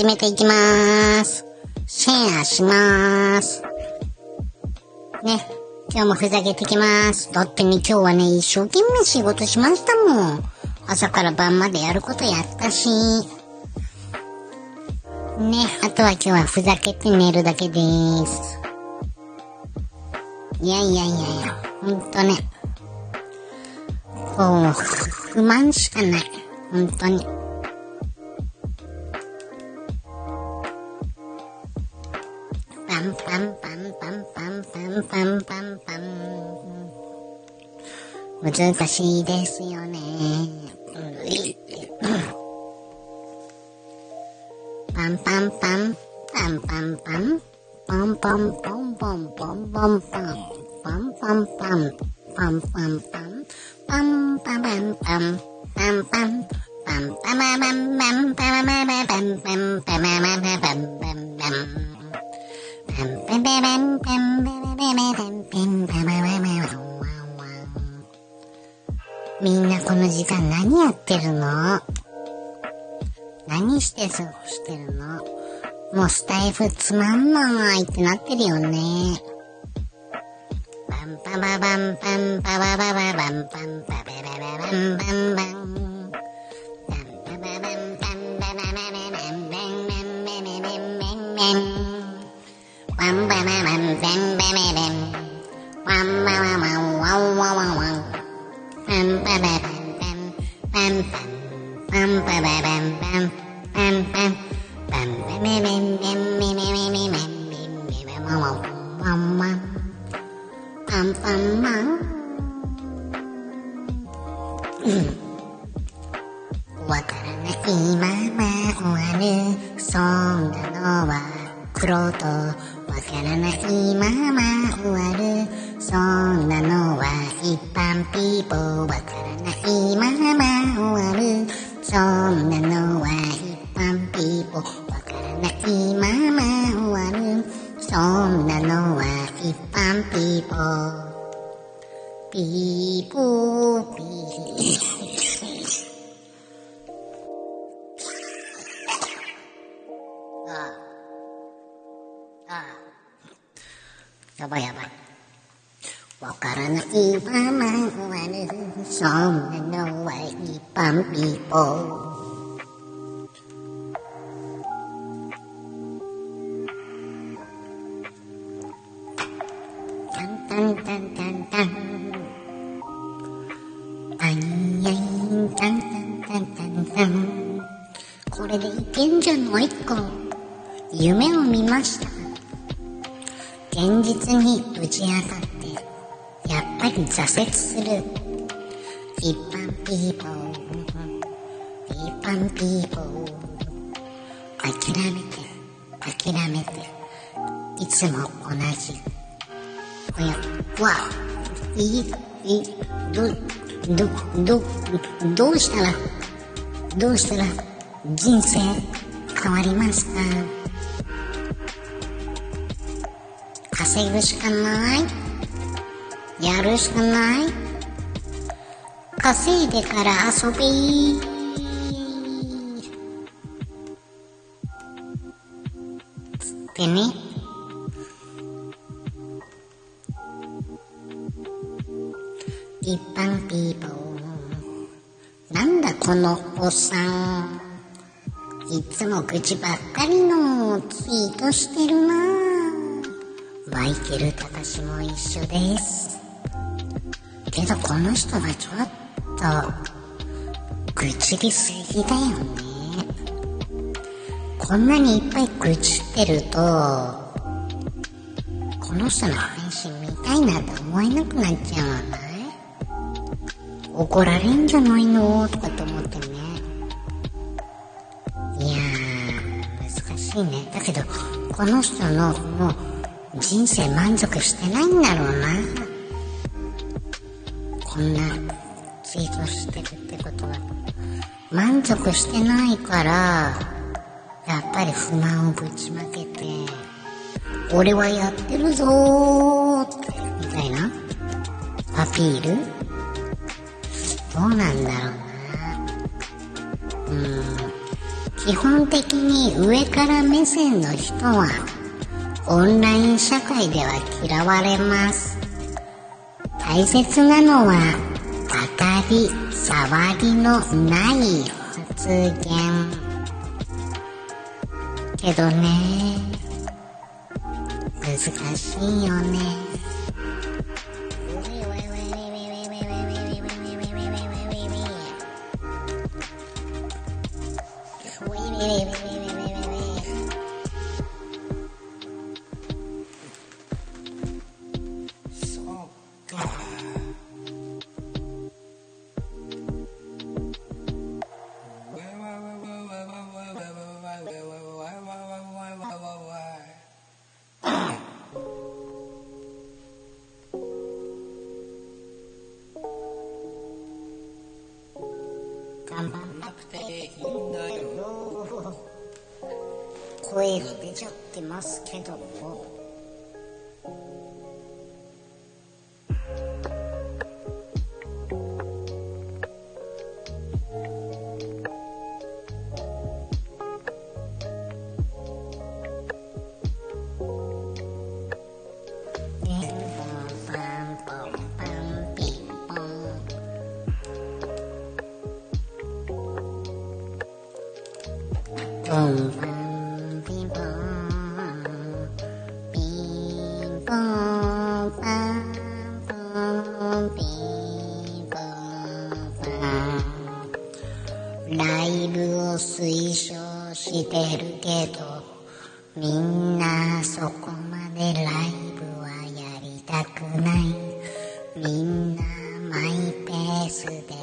始めていきまーす。シェアしまーす。ね、今日もふざけてきまーす。だってね、今日はね、一生懸命仕事しましたもん。朝から晩までやることやったし。ね、あとは今日はふざけて寝るだけでーす。いやいやいやいや、ほんとね。こう、不満しかない。ほんとに。難しいですよね。パンパンパン、パン。パンパン、パン。パンポンポンポンポンパン、パン。パンパン、パン。パンパン、パンパン。パンパン、パンパン、パンパママンマンパマママパンパン。パマママパンパンパン。パン。パンパンパンパン。パンパンパンパンパマママみんなこの時間何やってるの？何して過ごしてるの？もうスタイフつまんないってなってるよね。バンパババンパンパババババンパンパベベベバンバンバン。バンパババンパンバババババンバンバンバンベベベベンベンベン。バンバババンベンベベベン。バンバババンワンワンワンワン。バンバンバンバンバン。バンパババンバンバンバン。わからないまま終わるそんなのは苦労とわからないそんなのは一般ピーポーないまま終わるそんなのは一般ピーポーピーポーピーああああやばいやばいわからないまま終わるそんなのは一般美貌。タンタンタンタンタン。タンヤインタンタンタンタン。タンこれでいけんじゃないか夢を見ました。現実にぶち当たった。ぱり挫折する。一般ピーポー、一般ピーポー、諦めて、諦めて、いつも同じ。おや、わ、いい、いい、ど、ど、ど、どうしたら、どうしたら人生変わりますか？稼ぐしかない。やるしかない？稼いでから遊びつってね。一般ピーポー。なんだこのおっさん。いつも愚痴ばっかりのツイートしてるなマイケル・タカシも一緒です。けどこの人はちょっと、愚痴りすぎだよね。こんなにいっぱい愚痴ってると、この人の配信見たいなって思えなくなっちゃうわな。怒られんじゃないの？とかと思ってね。いやー、難しいね。だけど、この人のもう人生満足してないんだろうな。んなツイートしてるってことは。満足してないから、やっぱり不満をぶちまけて、俺はやってるぞーって、みたいなアピール？どうなんだろうな。うん。基本的に上から目線の人はオンライン社会では嫌われます大切なのは当たり障りのない発言。けどね難しいよね。なくていいんだよ。声が出ちゃってますけどもライブを推奨してるけどみんなそこまでライブはやりたくない。みんなマイペースで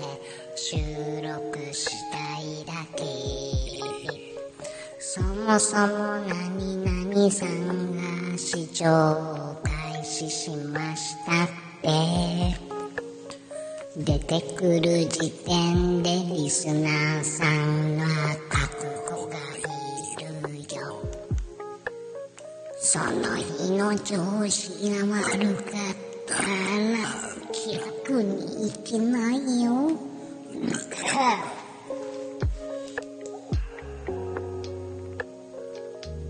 収録したいだけそもそも何々さんが視聴を開始しましたって。出てくる時点でリスナーさんは覚悟がいるよ。その日の調子が悪かったら気楽にいけないよ。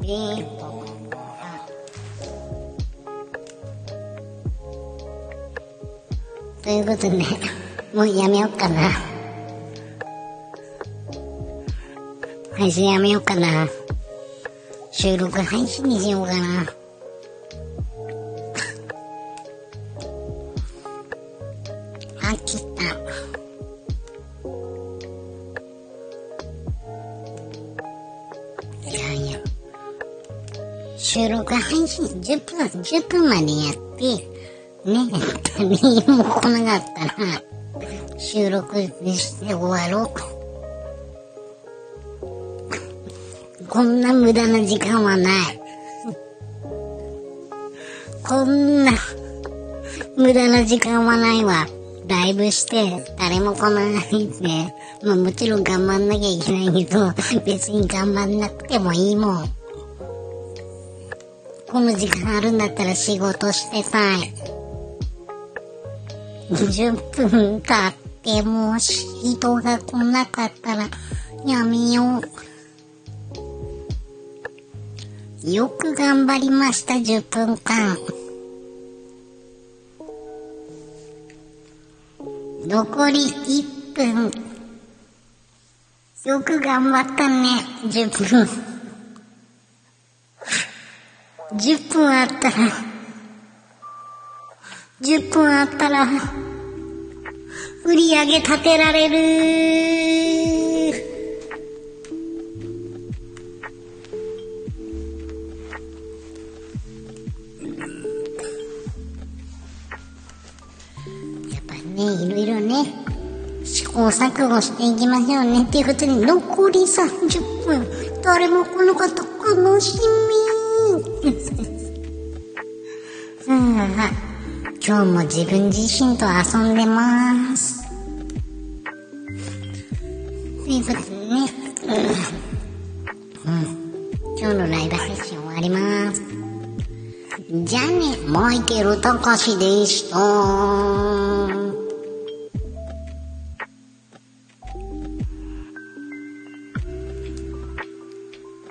ピンポということで、もうやめようかな。配信やめようかな。収録配信にしようかな。飽きた。いやいや。収録配信10分、10分までやって、ね、誰も来なかったら、収録して終わろう。こんな無駄な時間はない。こんな無駄な時間はないわ。ライブして誰も来ないって、まあもちろん頑張んなきゃいけないけど、別に頑張んなくてもいいもん。この時間あるんだったら仕事してたい。10分経ってもし人が来なかったらやめよう。よく頑張りました、10分間。残り1分。よく頑張ったね、10分。10分あったら、10分あったら、売り上げ立てられる。やっぱね、いろいろね、試行錯誤していきましょうね。っていうことで、残り30分。誰も来なかった。楽しみ。うん、今日も自分自身と遊んでます。ということでね、うん、うん、今日のライブセッション終わります。じゃあね、マイケル・タカシでした。